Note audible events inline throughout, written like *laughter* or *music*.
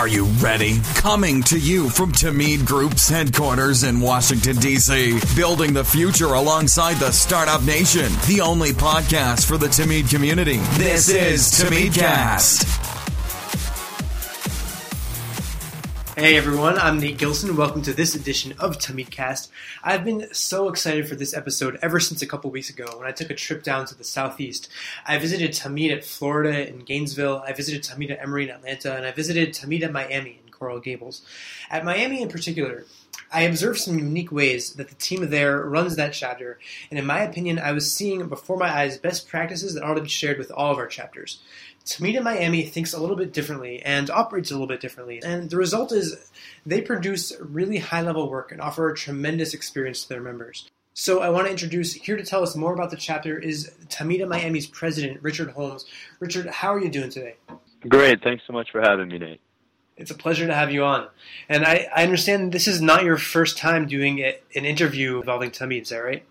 Are you ready? Coming to you from Tamid Group's headquarters in Washington, D.C., building the future alongside the Startup Nation, the only podcast for the Tamid community. This is Tamidcast. Hey everyone, I'm Nate Gilson. Welcome to this edition of Tamidcast. I've been so excited for this episode ever since a couple weeks ago when I took a trip down to the southeast. I visited Tamid at Florida in Gainesville, I visited Tamid at Emory in Atlanta, and I visited Tamid at Miami Coral Gables. At Miami in particular, I observed some unique ways that the team there runs that chapter, and in my opinion, I was seeing before my eyes best practices that ought to be shared with all of our chapters. Tamid Miami thinks a little bit differently and operates a little bit differently. And the result is they produce really high level work and offer a tremendous experience to their members. So I want to introduce here to tell us more about the chapter is Tamid Miami's president, Richard Holmes. Richard, how are you doing today? Great. Thanks so much for having me, Nate. It's a pleasure to have you on. And I, I understand this is not your first time doing it, an interview involving Tamid, is that right?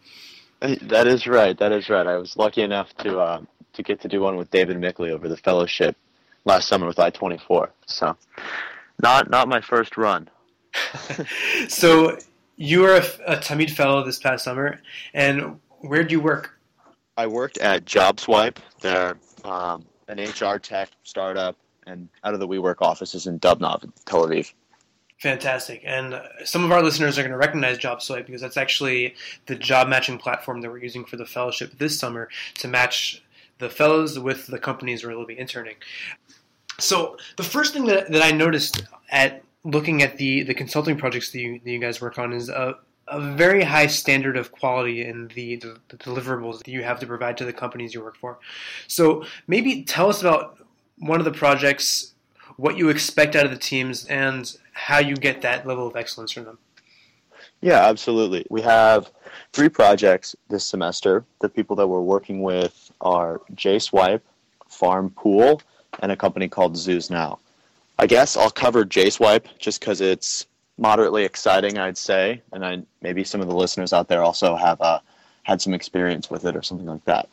That is right. That is right. I was lucky enough to uh, to get to do one with David Mickley over the fellowship last summer with I twenty four. So, not not my first run. *laughs* so you were a, a fellow this past summer, and where do you work? I worked at JobSwipe. They're um, an HR tech startup, and out of the WeWork offices in Dubnov, Tel Aviv. Fantastic. And uh, some of our listeners are going to recognize JobSwipe because that's actually the job matching platform that we're using for the fellowship this summer to match the fellows with the companies where they'll be interning. So the first thing that, that I noticed at looking at the, the consulting projects that you, that you guys work on is a, a very high standard of quality in the, the deliverables that you have to provide to the companies you work for. So maybe tell us about one of the projects, what you expect out of the teams, and how you get that level of excellence from them. Yeah, absolutely. We have three projects this semester. The people that we're working with are JSwipe, Farm Pool, and a company called Zoos Now. I guess I'll cover JSwipe just because it's moderately exciting, I'd say, and I, maybe some of the listeners out there also have uh, had some experience with it or something like that.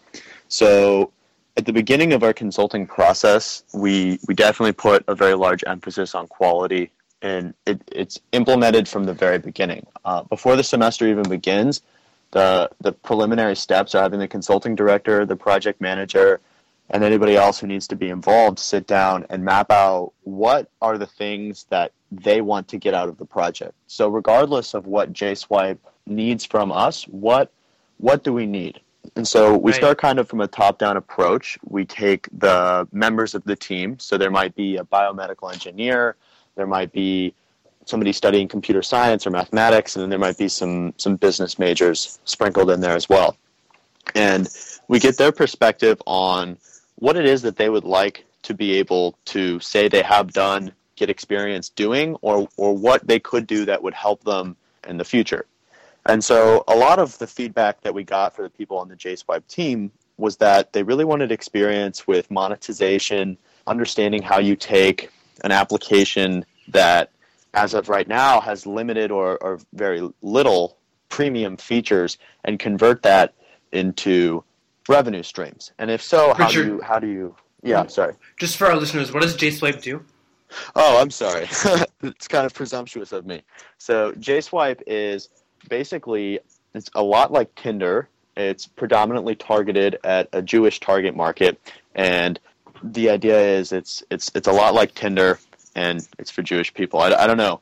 So at the beginning of our consulting process, we, we definitely put a very large emphasis on quality and it, it's implemented from the very beginning. Uh, before the semester even begins, the the preliminary steps are having the consulting director, the project manager, and anybody else who needs to be involved sit down and map out what are the things that they want to get out of the project. So regardless of what JSwipe needs from us, what what do we need? And so we right. start kind of from a top down approach. We take the members of the team. So there might be a biomedical engineer, there might be somebody studying computer science or mathematics, and then there might be some some business majors sprinkled in there as well. And we get their perspective on what it is that they would like to be able to say they have done, get experience doing, or or what they could do that would help them in the future. And so a lot of the feedback that we got for the people on the JSwipe team was that they really wanted experience with monetization, understanding how you take an application that, as of right now, has limited or, or very little premium features and convert that into revenue streams? And if so, how Richard, do you, how do you, yeah, sorry. Just for our listeners, what does JSwipe do? Oh, I'm sorry. *laughs* it's kind of presumptuous of me. So JSwipe is basically, it's a lot like Tinder. It's predominantly targeted at a Jewish target market, and the idea is it's it's it's a lot like Tinder, and it's for Jewish people. I, I don't know.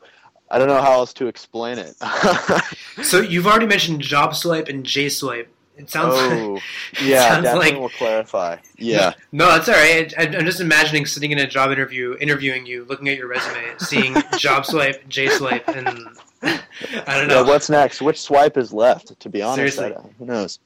I don't know how else to explain it. *laughs* so you've already mentioned JobSwipe and JSwipe. It sounds oh, like, *laughs* yeah, sounds definitely like, will clarify. Yeah. No, that's all right. I, I'm just imagining sitting in a job interview, interviewing you, looking at your resume, seeing *laughs* job swipe, J swipe, and *laughs* I don't know. Yeah, what's next? Which swipe is left? To be honest, Seriously. who knows?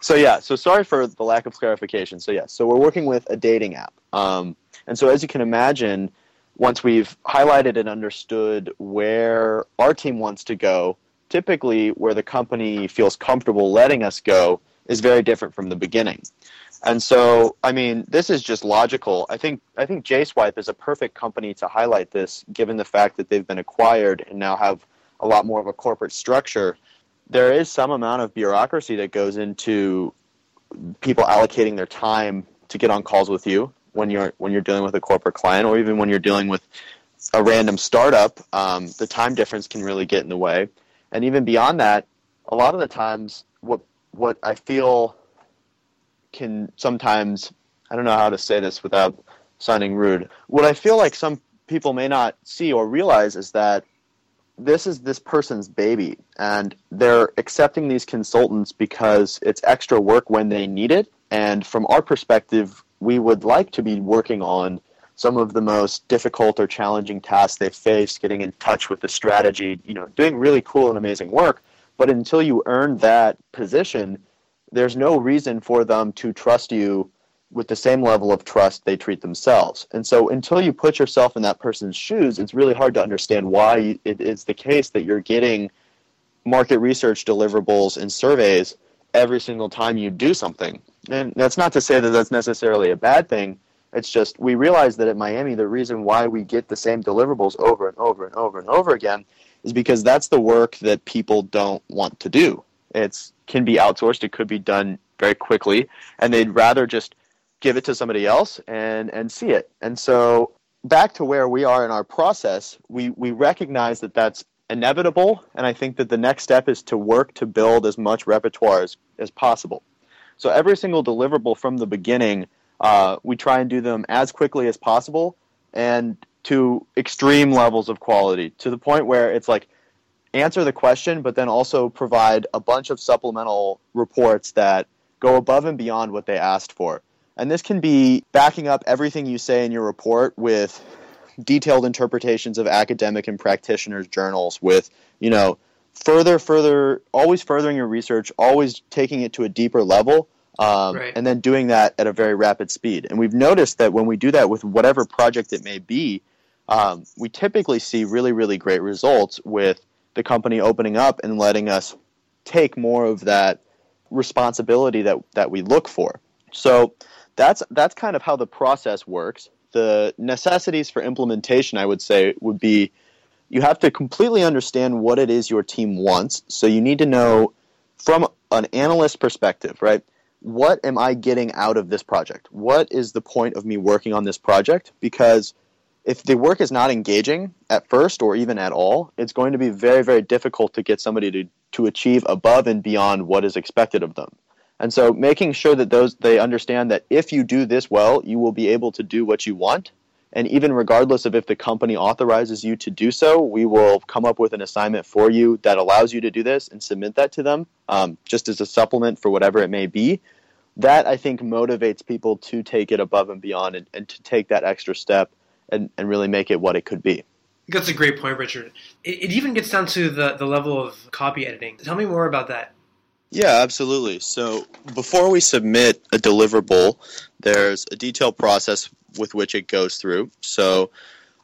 So yeah, so sorry for the lack of clarification. So yeah, so we're working with a dating app, um, and so as you can imagine, once we've highlighted and understood where our team wants to go, typically where the company feels comfortable letting us go is very different from the beginning. And so, I mean, this is just logical. I think I think JSwipe is a perfect company to highlight this, given the fact that they've been acquired and now have a lot more of a corporate structure there is some amount of bureaucracy that goes into people allocating their time to get on calls with you when you're when you're dealing with a corporate client or even when you're dealing with a random startup, um, the time difference can really get in the way. And even beyond that, a lot of the times, what what I feel can sometimes I don't know how to say this without sounding rude. What I feel like some people may not see or realize is that this is this person's baby, and they're accepting these consultants because it's extra work when they need it. And from our perspective, we would like to be working on some of the most difficult or challenging tasks they face, getting in touch with the strategy, you know, doing really cool and amazing work. But until you earn that position, there's no reason for them to trust you with the same level of trust they treat themselves. And so until you put yourself in that person's shoes, it's really hard to understand why it is the case that you're getting market research deliverables and surveys every single time you do something. And that's not to say that that's necessarily a bad thing. It's just we realize that at Miami, the reason why we get the same deliverables over and over and over and over again is because that's the work that people don't want to do. It can be outsourced. It could be done very quickly, and they'd rather just give it to somebody else and and see it. And so back to where we are in our process, we we recognize that that's inevitable, and I think that the next step is to work to build as much repertoire as, as possible. So every single deliverable from the beginning, uh, we try and do them as quickly as possible and to extreme levels of quality to the point where it's like answer the question, but then also provide a bunch of supplemental reports that go above and beyond what they asked for. And this can be backing up everything you say in your report with detailed interpretations of academic and practitioners' journals, with, you know, further, further, always furthering your research, always taking it to a deeper level, um, right. and then doing that at a very rapid speed. And we've noticed that when we do that with whatever project it may be, um, we typically see really, really great results with the company opening up and letting us take more of that responsibility that, that we look for. So that's that's kind of how the process works. The necessities for implementation, I would say, would be you have to completely understand what it is your team wants. So you need to know from an analyst perspective, right? What am I getting out of this project? What is the point of me working on this project? Because if the work is not engaging at first or even at all, it's going to be very, very difficult to get somebody to, to achieve above and beyond what is expected of them. And so making sure that those they understand that if you do this well, you will be able to do what you want. And even regardless of if the company authorizes you to do so, we will come up with an assignment for you that allows you to do this and submit that to them, um, just as a supplement for whatever it may be. That I think motivates people to take it above and beyond and, and to take that extra step and, and really make it what it could be. That's a great point, Richard. It, it even gets down to the, the level of copy editing. Tell me more about that. Yeah, absolutely. So before we submit a deliverable, there's a detailed process with which it goes through. So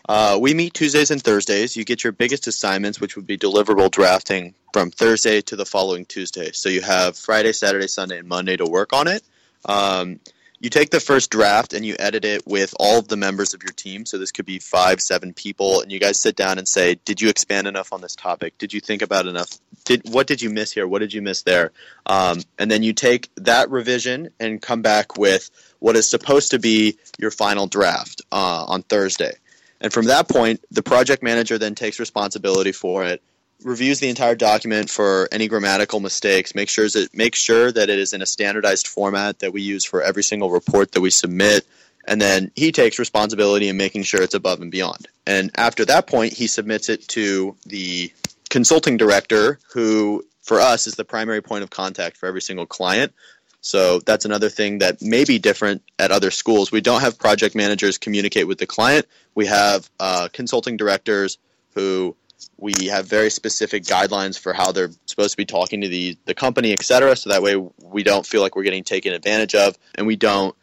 uh, we meet Tuesdays and Thursdays. You get your biggest assignments, which would be deliverable drafting from Thursday to the following Tuesday. So you have Friday, Saturday, Sunday, and Monday to work on it. Um, you take the first draft and you edit it with all of the members of your team. So this could be five, seven people, and you guys sit down and say, "Did you expand enough on this topic? Did you think about enough? Did what did you miss here? What did you miss there?" Um, and then you take that revision and come back with what is supposed to be your final draft uh, on Thursday. And from that point, the project manager then takes responsibility for it reviews the entire document for any grammatical mistakes, make sure that sure that it is in a standardized format that we use for every single report that we submit, and then he takes responsibility in making sure it's above and beyond. And after that point, he submits it to the consulting director, who for us is the primary point of contact for every single client. So that's another thing that may be different at other schools. We don't have project managers communicate with the client. We have uh, consulting directors who we have very specific guidelines for how they're supposed to be talking to the, the company, et cetera. So that way we don't feel like we're getting taken advantage of and we don't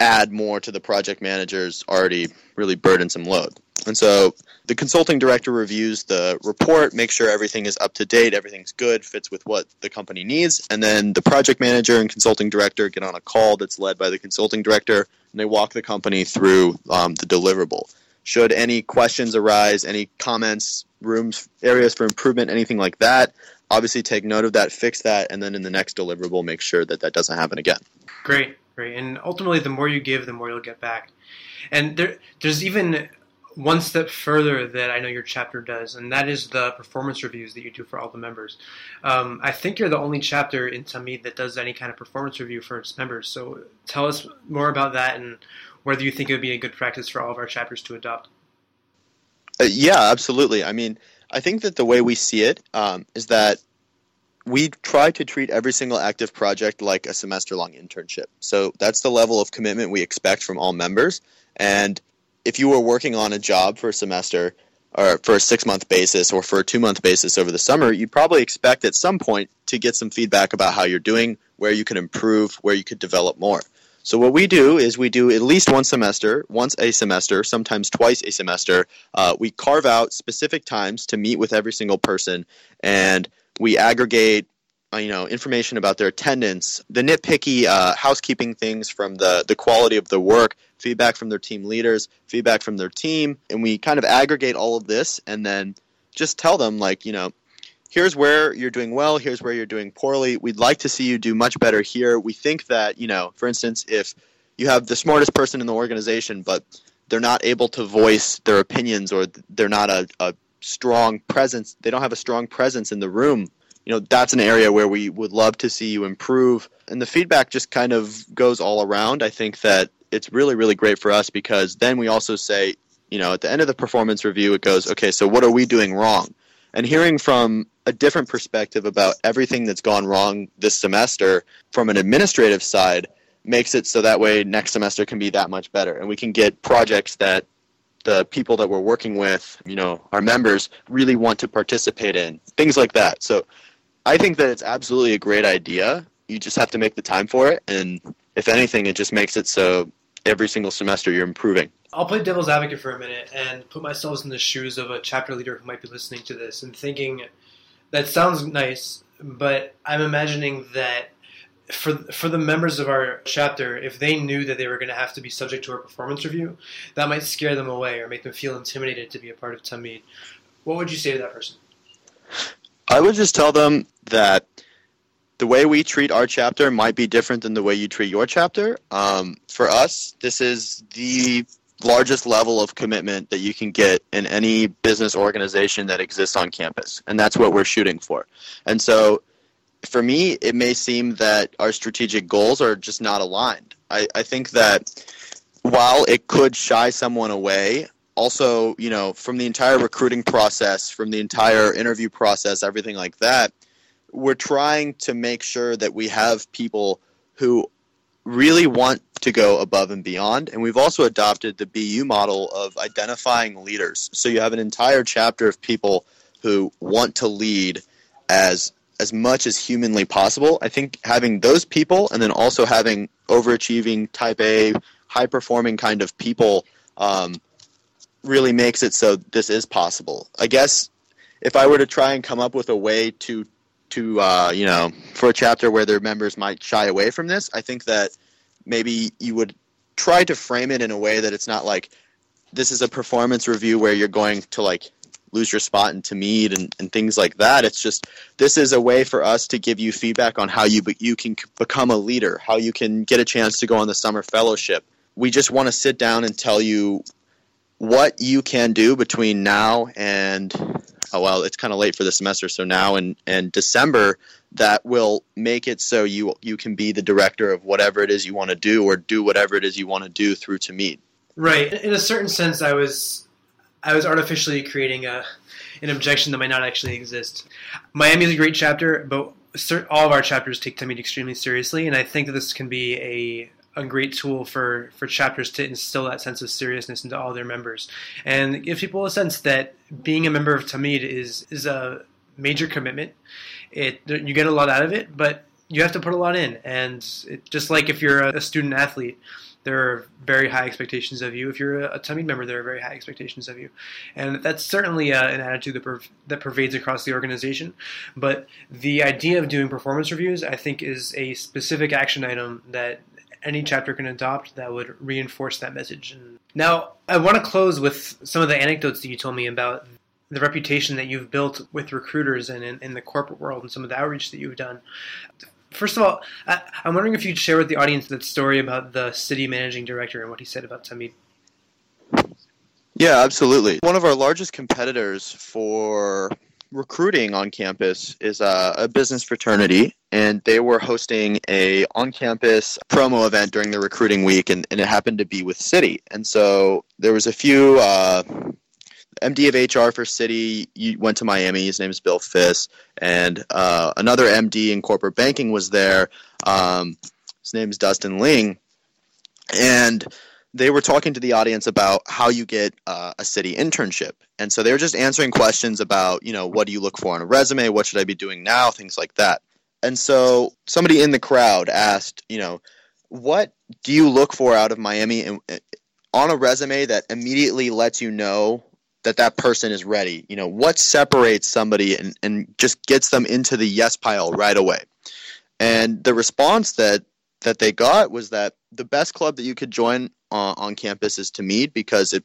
add more to the project manager's already really burdensome load. And so the consulting director reviews the report, makes sure everything is up to date, everything's good, fits with what the company needs, and then the project manager and consulting director get on a call that's led by the consulting director, and they walk the company through um, the deliverable. Should any questions arise, any comments, rooms, areas for improvement, anything like that, obviously take note of that, fix that, and then in the next deliverable, make sure that that doesn't happen again. Great, great. And ultimately, the more you give, the more you'll get back. And there, there's even one step further that I know your chapter does, and that is the performance reviews that you do for all the members. Um, I think you're the only chapter in Tamid that does any kind of performance review for its members. So tell us more about that and whether you think it would be a good practice for all of our chapters to adopt. Uh, yeah, absolutely. I mean, I think that the way we see it um, is that we try to treat every single active project like a semester long internship. So that's the level of commitment we expect from all members. And if you were working on a job for a semester or for a six month basis or for a two month basis over the summer, you'd probably expect at some point to get some feedback about how you're doing, where you can improve, where you could develop more. So what we do is we do at least one semester, once a semester, sometimes twice a semester. Uh, we carve out specific times to meet with every single person, and we aggregate uh, you know information about their attendance, the nitpicky uh, housekeeping things from the the quality of the work, feedback from their team leaders, feedback from their team, and we kind of aggregate all of this and then just tell them like you know here's where you're doing well, here's where you're doing poorly. We'd like to see you do much better here. We think that you know, for instance, if you have the smartest person in the organization, but they're not able to voice their opinions or they're not a, a strong presence, they don't have a strong presence in the room you know that's an area where we would love to see you improve and the feedback just kind of goes all around i think that it's really really great for us because then we also say you know at the end of the performance review it goes okay so what are we doing wrong and hearing from a different perspective about everything that's gone wrong this semester from an administrative side makes it so that way next semester can be that much better and we can get projects that the people that we're working with, you know, our members really want to participate in. Things like that. So I think that it's absolutely a great idea. You just have to make the time for it, and if anything, it just makes it so every single semester you're improving. I'll play devil's advocate for a minute and put myself in the shoes of a chapter leader who might be listening to this and thinking that sounds nice, but I'm imagining that for for the members of our chapter, if they knew that they were going to have to be subject to a performance review, that might scare them away or make them feel intimidated to be a part of Tamid. What would you say to that person? I would just tell them that the way we treat our chapter might be different than the way you treat your chapter. Um, for us, this is the largest level of commitment that you can get in any business organization that exists on campus, and that's what we're shooting for. And so, for me, it may seem that our strategic goals are just not aligned. I, I think that while it could shy someone away, also, you know, from the entire recruiting process, from the entire interview process, everything like that, we're trying to make sure that we have people who really want to go above and beyond. And we've also adopted the BU model of identifying leaders. So you have an entire chapter of people who want to lead as as much as humanly possible. I think having those people and then also having overachieving type A, high performing kind of people um, really makes it so this is possible. I guess if I were to try and come up with a way to to uh, you know for a chapter where their members might shy away from this, I think that maybe you would try to frame it in a way that it's not like this is a performance review where you're going to like lose your spot in Tamid and, and things like that. It's just this is a way for us to give you feedback on how you but you can become a leader, how you can get a chance to go on the summer fellowship. We just want to sit down and tell you what you can do between now and oh well it's kind of late for the semester so now and and december that will make it so you you can be the director of whatever it is you want to do or do whatever it is you want to do through Tamid right. In a certain sense i was i was artificially creating a an objection that might not actually exist. Miami is a great chapter but all of our chapters take Tamid extremely seriously and i think that this can be a a great tool for for chapters to instill that sense of seriousness into all their members and give people a sense that being a member of Tamid is is a major commitment. It you get a lot out of it, but you have to put a lot in. And it, just like if you're a student athlete, there are very high expectations of you. If you're a, a Tamid member, there are very high expectations of you, and that's certainly uh, an attitude that perv- that pervades across the organization. But the idea of doing performance reviews, I think, is a specific action item that any chapter can adopt that would reinforce that message. Now, I want to close with some of the anecdotes that you told me about the reputation that you've built with recruiters and in, in the corporate world and some of the outreach that you've done. First of all, I, am wondering if you'd share with the audience that story about the Citi managing director and what he said about Tamid. Yeah, absolutely. One of our largest competitors for recruiting on campus is a, a, business fraternity, and they were hosting a on-campus promo event during the recruiting week, and, and it happened to be with Citi. And so there was a few. Uh, MD of HR for Citi you went to Miami. His name is Bill Fiss, and uh, another MD in corporate banking was there. Um, his name is Dustin Ling, and they were talking to the audience about how you get uh, a Citi internship. And so they were just answering questions about, you know, what do you look for on a resume? What should I be doing now? Things like that. And so somebody in the crowd asked, you know, what do you look for out of Miami and, uh, on a resume that immediately lets you know that that person is ready? You know, what separates somebody and, and just gets them into the yes pile right away? And the response that that they got was that the best club that you could join on, on campus is Tamid because if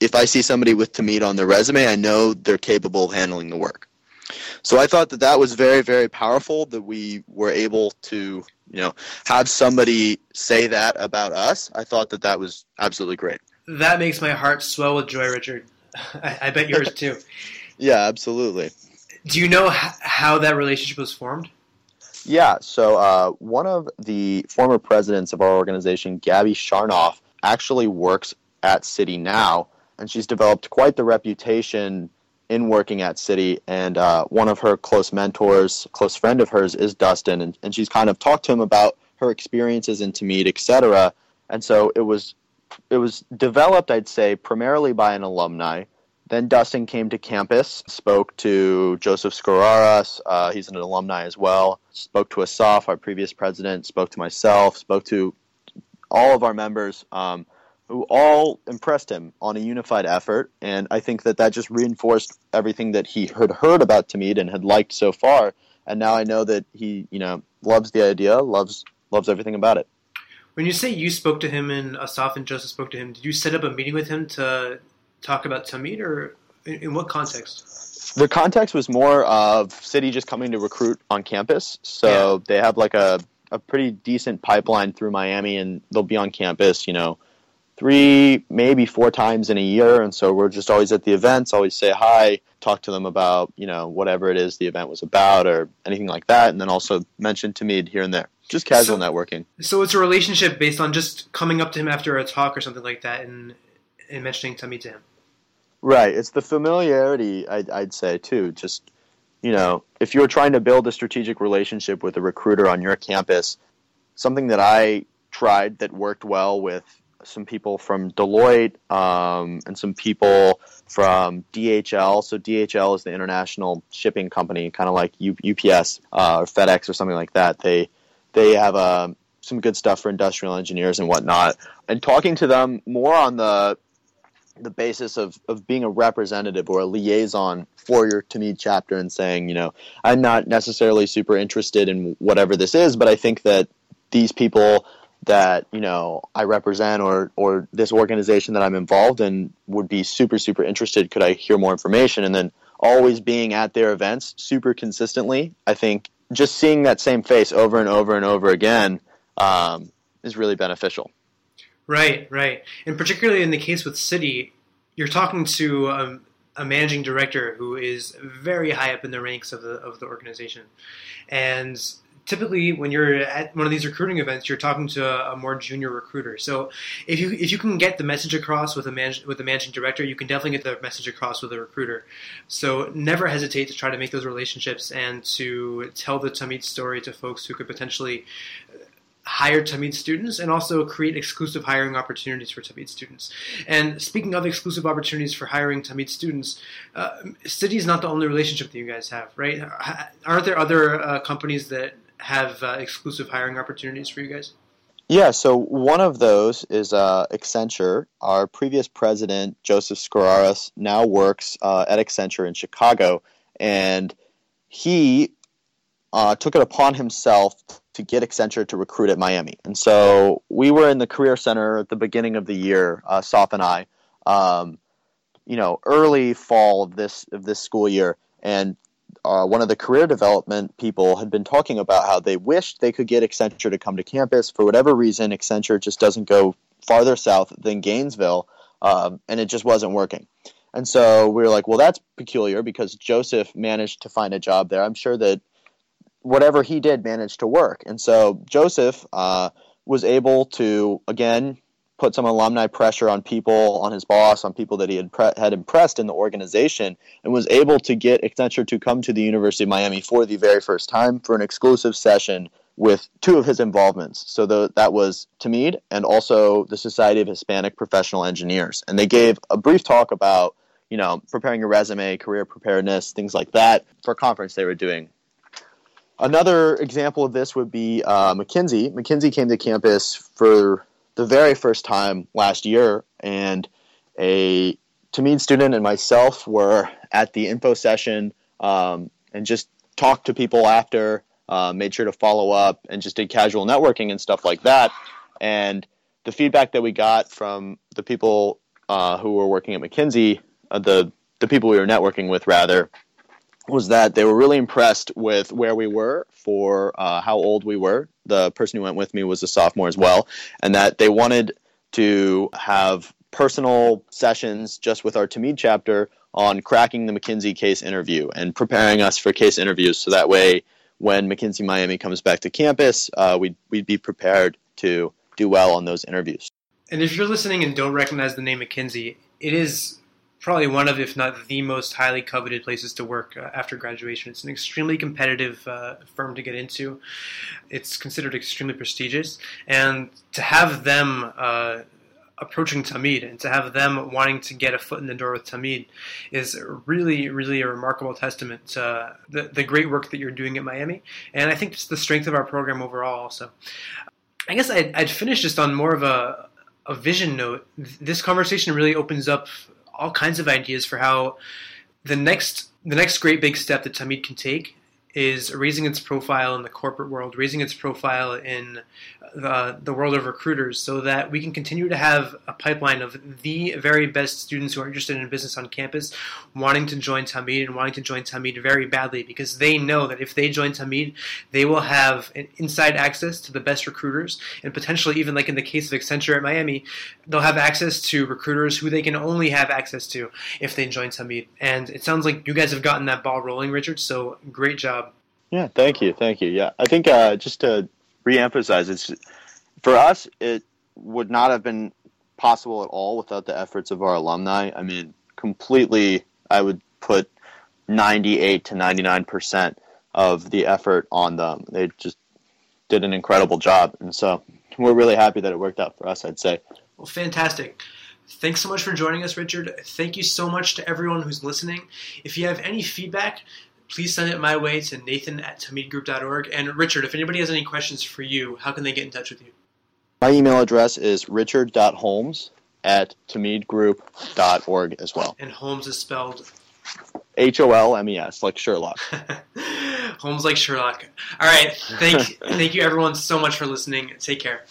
if I see somebody with Tamid on their resume, I know they're capable of handling the work. So I thought that that was very very powerful that we were able to you know have somebody say that about us. I thought that that was absolutely great. That makes my heart swell with joy, Richard. *laughs* I, I bet yours *laughs* too. yeah, absolutely. Do you know h- how that relationship was formed? Yeah, so uh, one of the former presidents of our organization, Gabby Sharnoff, actually works at Citi now, and she's developed quite the reputation in working at Citi. And uh, one of her close mentors, close friend of hers, is Dustin, and, and she's kind of talked to him about her experiences in Tamid, etc. And so it was it was developed, I'd say, primarily by an alumni then Dustin came to campus, spoke to Joseph Scoraras. Uh, he's an alumni as well. Spoke to Asaf, our previous president. Spoke to myself. Spoke to all of our members, um, who all impressed him on a unified effort. And I think that that just reinforced everything that he had heard about Tamid and had liked so far. And now I know that he, you know, loves the idea, loves loves everything about it. When you say you spoke to him and Asaf and Joseph spoke to him, did you set up a meeting with him to talk about Tamid, or in, in what context? The context was more of Citi just coming to recruit on campus. So yeah. they have like a, a pretty decent pipeline through Miami, and they'll be on campus, you know, three, maybe four times in a year. And so we're just always at the events, always say hi, talk to them about, you know, whatever it is the event was about or anything like that. And then also mention Tamid here and there. Just casual so, networking. So it's a relationship based on just coming up to him after a talk or something like that and, and mentioning Tamid to him. Right. It's the familiarity, I'd, I'd say, too. Just, you know, if you're trying to build a strategic relationship with a recruiter on your campus, something that I tried that worked well with some people from Deloitte um, and some people from DHL. So DHL is the international shipping company, kind of like UPS uh, or FedEx or something like that. They they have uh, some good stuff for industrial engineers and whatnot. And talking to them more on the the basis of, of being a representative or a liaison for your Tamid chapter and saying, you know, I'm not necessarily super interested in whatever this is, but I think that these people that you know I represent or or this organization that I'm involved in would be super super interested. Could I hear more information? And then always being at their events super consistently, I think just seeing that same face over and over and over again um, is really beneficial. Right, right. And particularly in the case with Citi, you're talking to um, a managing director who is very high up in the ranks of the of the organization, and typically when you're at one of these recruiting events, you're talking to a, a, more junior recruiter. So if you if you can get the message across with a manage, with the managing director, you can definitely get the message across with a recruiter. So never hesitate to try to make those relationships and to tell the Tamid story to folks who could potentially hire Tamid students and also create exclusive hiring opportunities for Tamid students. And speaking of exclusive opportunities for hiring Tamid students, uh, Citi is not the only relationship that you guys have, right? Aren't there other uh, companies that have uh, exclusive hiring opportunities for you guys? Yeah, so one of those is uh, Accenture. Our previous president, Joseph Scoraras, now works uh, at Accenture in Chicago, and he uh, took it upon himself to get Accenture to recruit at Miami. And so we were in the Career Center at the beginning of the year, uh, Soph and I, um, you know, early fall of this of this school year, and uh, one of the career development people had been talking about how they wished they could get Accenture to come to campus. For whatever reason, Accenture just doesn't go farther south than Gainesville. um, and it just wasn't working. And so we were like, well, that's peculiar because Joseph managed to find a job there. I'm sure that whatever he did managed to work. And so Joseph uh, was able to, again, put some alumni pressure on people, on his boss, on people that he had, pre- had impressed in the organization, and was able to get Accenture to come to the University of Miami for the very first time for an exclusive session with two of his involvements. So the, that was Tamid and also the Society of Hispanic Professional Engineers. And they gave a brief talk about, you know, preparing your resume, career preparedness, things like that for a conference they were doing. Another example of this would be uh, McKinsey. McKinsey came to campus for the very first time last year, and a Tamid student and myself were at the info session um, and just talked to people after uh, made sure to follow up, and just did casual networking and stuff like that. And the feedback that we got from the people uh, who were working at McKinsey, uh, the the people we were networking with rather, was that they were really impressed with where we were for uh, how old we were. The person who went with me was a sophomore as well, and that they wanted to have personal sessions just with our Tamid chapter on cracking the McKinsey case interview and preparing us for case interviews so that way when McKinsey Miami comes back to campus, uh, we'd, we'd be prepared to do well on those interviews. And if you're listening and don't recognize the name McKinsey, it is probably one of, if not the most highly coveted places to work uh, after graduation. It's an extremely competitive uh, firm to get into. It's considered extremely prestigious, and to have them uh, approaching Tamid and to have them wanting to get a foot in the door with Tamid is really, really a remarkable testament to the, the great work that you're doing at Miami. And I think it's the strength of our program overall also. I guess I'd, I'd finish just on more of a, a vision note. This conversation really opens up all kinds of ideas for how the next the next great big step that Tamid can take is raising its profile in the corporate world, raising its profile in the, the world of recruiters so that we can continue to have a pipeline of the very best students who are interested in business on campus wanting to join Tamid and wanting to join Tamid very badly because they know that if they join Tamid, they will have inside access to the best recruiters and potentially even like in the case of Accenture at Miami, they'll have access to recruiters who they can only have access to if they join Tamid. And it sounds like you guys have gotten that ball rolling, Richard, so great job. Yeah, thank you, thank you. Yeah, I think uh, just to reemphasize, it's for us. It would not have been possible at all without the efforts of our alumni. I mean, completely. I would put ninety-eight to ninety-nine percent of the effort on them. They just did an incredible job, and so we're really happy that it worked out for us. I'd say. Well, fantastic. Thanks so much for joining us, Richard. Thank you so much to everyone who's listening. If you have any feedback, please send it my way to nathan at tamidgroup.org. And Richard, if anybody has any questions for you, how can they get in touch with you? My email address is richard.holmes at tamidgroup.org as well. And Holmes is spelled H O L M E S, like Sherlock. *laughs* Holmes like Sherlock. All right. Thank, *laughs* thank you, everyone, so much for listening. Take care.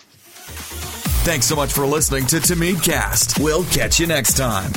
Thanks so much for listening to Tamid Cast. We'll catch you next time.